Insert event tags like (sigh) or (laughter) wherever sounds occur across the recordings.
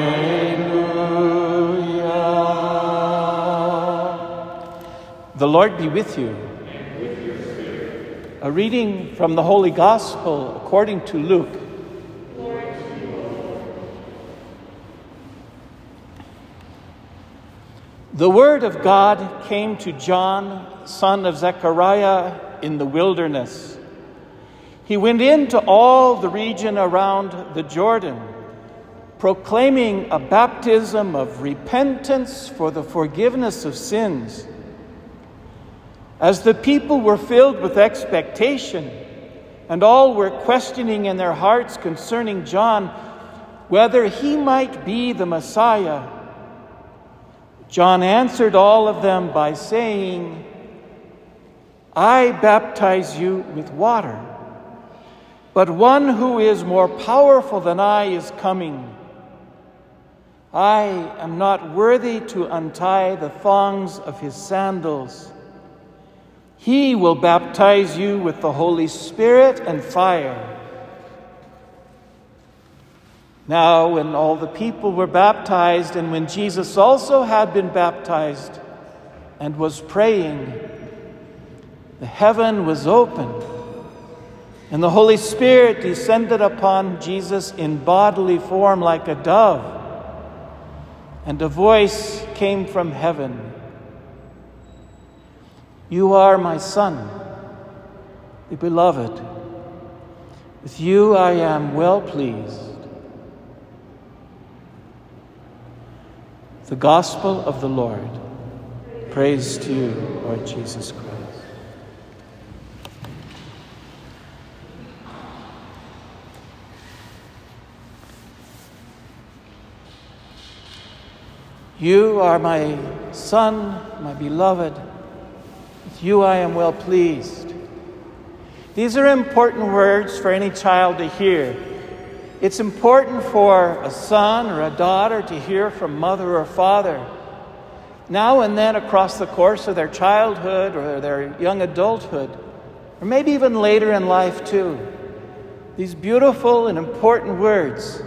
Alleluia. The Lord be with you. A reading from the Holy Gospel according to Luke. The word of God came to John, son of Zechariah, in the wilderness. He went into all the region around the Jordan, proclaiming a baptism of repentance for the forgiveness of sins. As the people were filled with expectation, and all were questioning in their hearts concerning John whether he might be the Messiah, John answered all of them by saying, I baptize you with water, but one who is more powerful than I is coming. I am not worthy to untie the thongs of his sandals. He will baptize you with the Holy Spirit and fire. Now, when all the people were baptized, and when Jesus also had been baptized and was praying, the heaven was opened, and the Holy Spirit descended upon Jesus in bodily form like a dove, and a voice came from heaven You are my Son, the beloved. With you I am well pleased. The Gospel of the Lord. Praise to you, Lord Jesus Christ. You are my Son, my beloved. With you I am well pleased. These are important words for any child to hear. It's important for a son or a daughter to hear from mother or father. Now and then, across the course of their childhood or their young adulthood, or maybe even later in life too, these beautiful and important words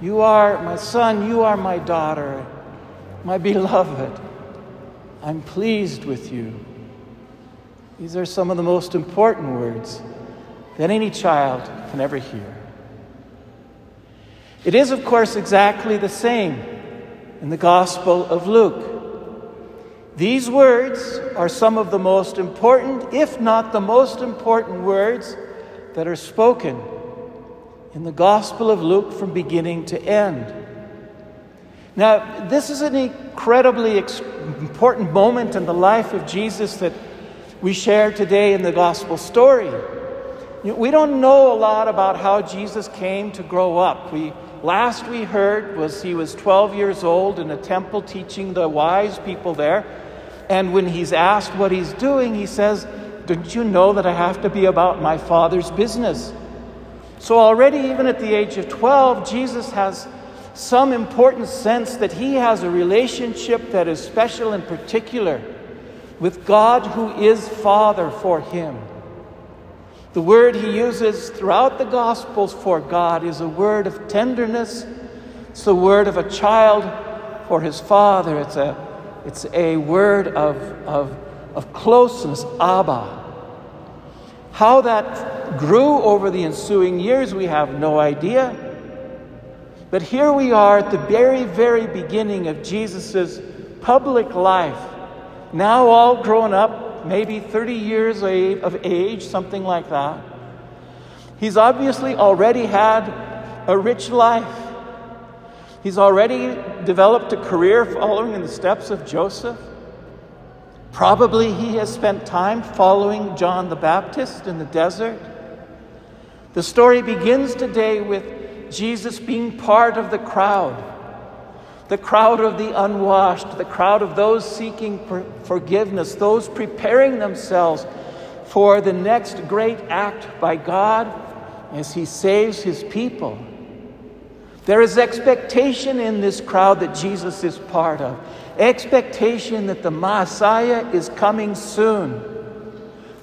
You are my son, you are my daughter, my beloved. I'm pleased with you. These are some of the most important words that any child can ever hear. It is, of course, exactly the same in the Gospel of Luke. These words are some of the most important, if not the most important, words that are spoken in the Gospel of Luke from beginning to end. Now, this is an incredibly important moment in the life of Jesus that we share today in the gospel story. We don't know a lot about how Jesus came to grow up. We last we heard was he was 12 years old in a temple teaching the wise people there. And when he's asked what he's doing, he says, "Don't you know that I have to be about my father's business?" So already even at the age of 12, Jesus has some important sense that he has a relationship that is special and particular with God who is Father for him. The word he uses throughout the Gospels for God is a word of tenderness. It's the word of a child for his father. It's a, it's a word of, of, of closeness, Abba. How that grew over the ensuing years, we have no idea. But here we are at the very, very beginning of Jesus' public life now all grown up, maybe 30 years of age, something like that. He's obviously already had a rich life. He's already developed a career following in the steps of Joseph. Probably he has spent time following John the Baptist in the desert. The story begins today with Jesus being part of the crowd the crowd of the unwashed, the crowd of those seeking forgiveness, those preparing themselves for the next great act by God as He saves His people. There is expectation in this crowd that Jesus is part of, expectation that the Messiah is coming soon.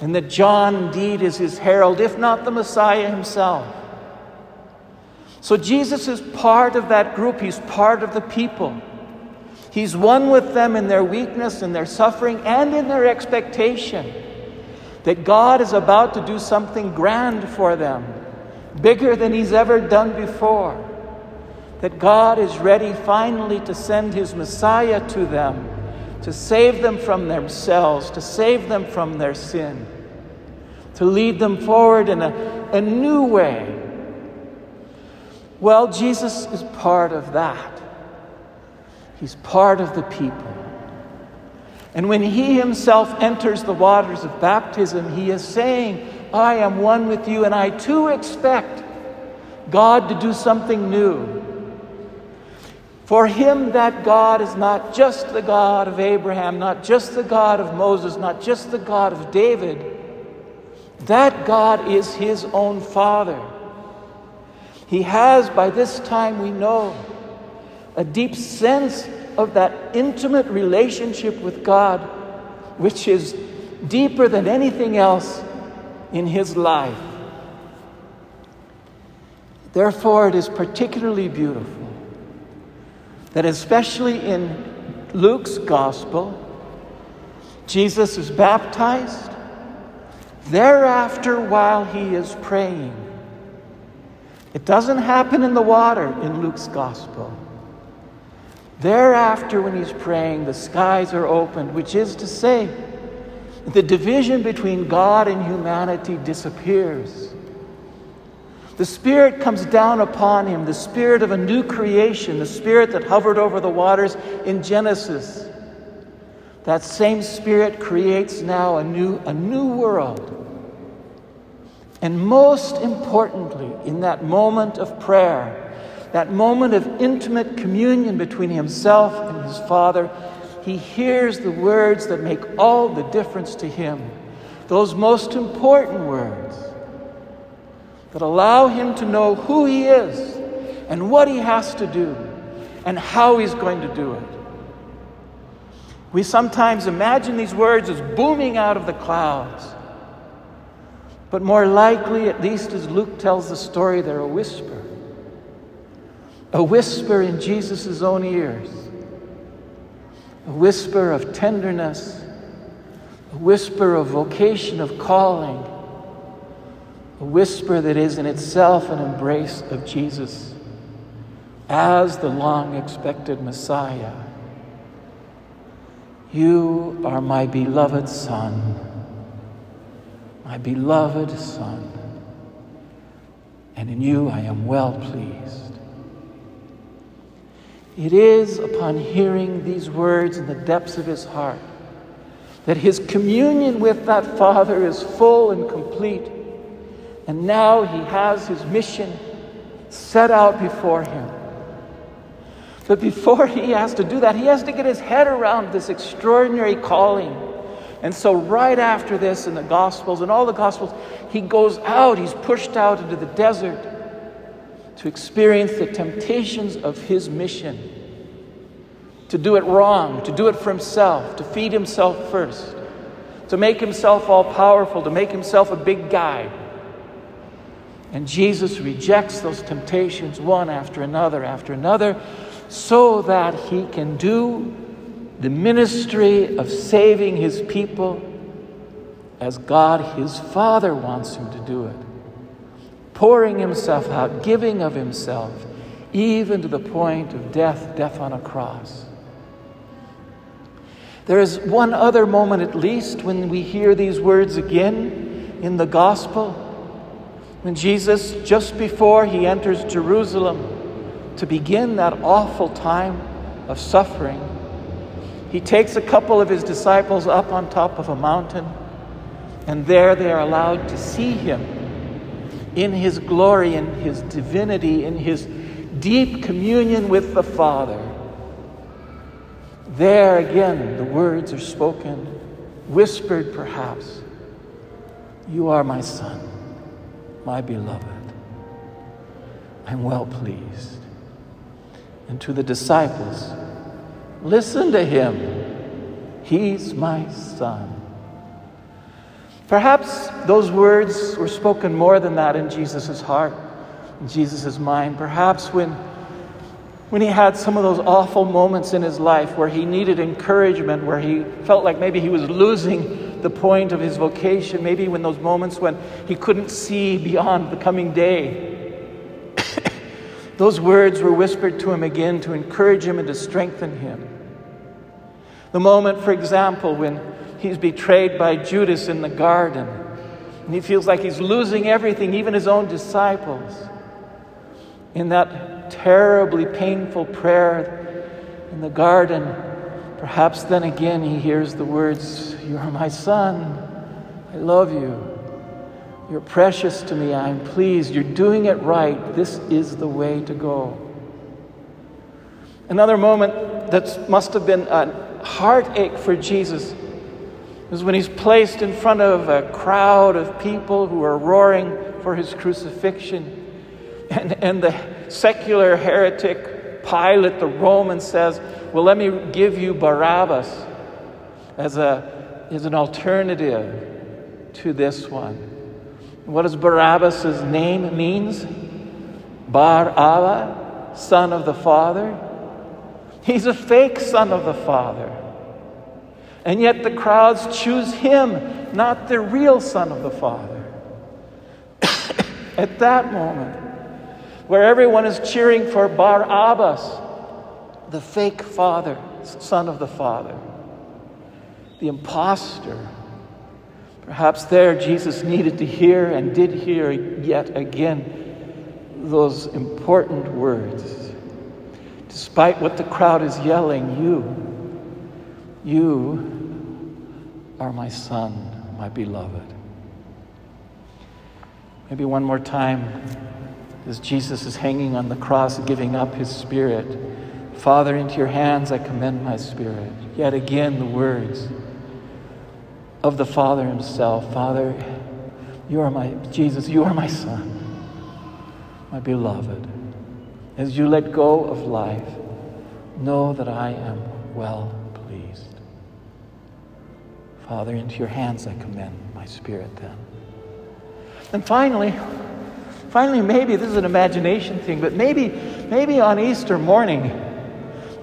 and that John indeed is his herald, if not the Messiah himself. So Jesus is part of that group, he's part of the people. He's one with them in their weakness, in their suffering, and in their expectation that God is about to do something grand for them, bigger than He's ever done before. That God is ready finally to send His Messiah to them, to save them from themselves, to save them from their sin, to lead them forward in a, a new way. Well, Jesus is part of that. He's part of the people. And when he himself enters the waters of baptism, he is saying, I am one with you, and I too expect God to do something new. For him, that God is not just the God of Abraham, not just the God of Moses, not just the God of David. That God is his own Father. He has, by this time, we know, a deep sense of that intimate relationship with God, which is deeper than anything else in his life. Therefore, it is particularly beautiful that, especially in Luke's gospel, Jesus is baptized. Thereafter, while he is praying, it doesn't happen in the water in Luke's gospel. Thereafter, when he's praying, the skies are opened, which is to say, the division between God and humanity disappears. The Spirit comes down upon him, the Spirit of a new creation, the Spirit that hovered over the waters in Genesis. That same Spirit creates now a new, a new world. And most importantly, in that moment of prayer, that moment of intimate communion between himself and his Father, he hears the words that make all the difference to him. Those most important words that allow him to know who he is and what he has to do and how he's going to do it. We sometimes imagine these words as booming out of the clouds. But more likely, at least as Luke tells the story, they're a whisper. A whisper in Jesus' own ears, a whisper of tenderness, a whisper of vocation, of calling, a whisper that is in itself an embrace of Jesus as the long expected Messiah. You are my beloved Son, my beloved Son, and in you I am well pleased. It is upon hearing these words in the depths of his heart that his communion with that Father is full and complete. And now he has his mission set out before him. But before he has to do that, he has to get his head around this extraordinary calling. And so, right after this, in the Gospels, and all the Gospels, he goes out, he's pushed out into the desert to experience the temptations of his mission to do it wrong, to do it for himself, to feed himself first, to make himself all powerful, to make himself a big guy. And Jesus rejects those temptations one after another after another so that he can do the ministry of saving his people as God, his Father, wants him to do it pouring himself out, giving of himself, even to the point of death, death on a cross. There is one other moment, at least, when we hear these words again in the gospel. When Jesus, just before he enters Jerusalem to begin that awful time of suffering, he takes a couple of his disciples up on top of a mountain, and there they are allowed to see him in his glory, in his divinity, in his deep communion with the Father. There again, the words are spoken, whispered perhaps. You are my Son, my beloved. I'm well pleased. And to the disciples, listen to him. He's my Son. Perhaps those words were spoken more than that in Jesus' heart, in Jesus' mind. Perhaps when, when he had some of those awful moments in his life where he needed encouragement, where he felt like maybe he was losing the point of his vocation, maybe when those moments when he couldn't see beyond the coming day. (coughs) those words were whispered to him again to encourage him and to strengthen him. The moment, for example, when he's betrayed by Judas in the garden and he feels like he's losing everything, even his own disciples. In that terribly painful prayer in the garden, perhaps then again he hears the words, You are my son. I love you. You're precious to me. I'm pleased. You're doing it right. This is the way to go. Another moment that must have been a heartache for Jesus is when he's placed in front of a crowd of people who are roaring for his crucifixion. And, and the secular heretic Pilate, the Roman, says, Well, let me give you Barabbas as, a, as an alternative to this one. What does Barabbas' name means? Bar Abba, son of the Father. He's a fake son of the Father. And yet the crowds choose him, not the real Son of the Father. (coughs) At that moment, where everyone is cheering for Barabbas, the fake father, son of the Father, the impostor, perhaps there Jesus needed to hear and did hear yet again those important words. Despite what the crowd is yelling, you, you are my son, my beloved. Maybe one more time, as Jesus is hanging on the cross, giving up his spirit. Father, into your hands I commend my spirit. Yet again, the words of the Father himself Father, you are my, Jesus, you are my son, my beloved. As you let go of life, know that I am well pleased. Father, into your hands I commend my spirit then. And finally, finally, maybe this is an imagination thing, but maybe, maybe on Easter morning,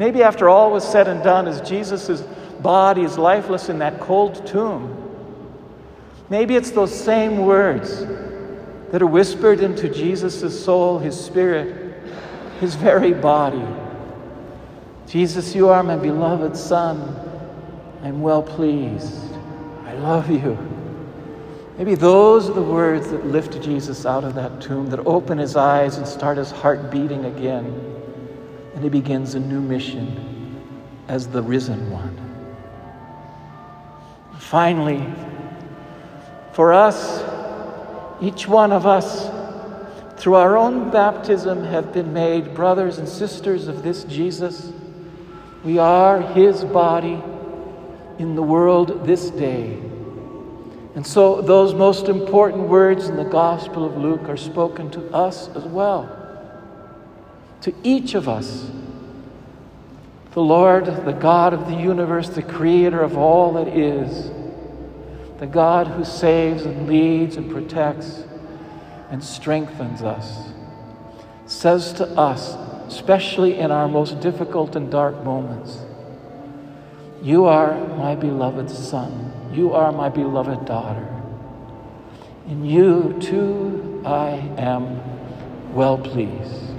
maybe after all was said and done, as Jesus' body is lifeless in that cold tomb, maybe it's those same words that are whispered into Jesus' soul, his spirit, his very body. Jesus, you are my beloved Son. I'm well pleased I love you. Maybe those are the words that lift Jesus out of that tomb, that open his eyes and start his heart beating again. And he begins a new mission as the risen one. Finally, for us, each one of us, through our own baptism, have been made brothers and sisters of this Jesus. We are his body in the world this day. And so, those most important words in the Gospel of Luke are spoken to us as well. To each of us. The Lord, the God of the universe, the creator of all that is, the God who saves and leads and protects and strengthens us, says to us, especially in our most difficult and dark moments, You are my beloved Son. You are my beloved daughter. In you, too, I am well pleased.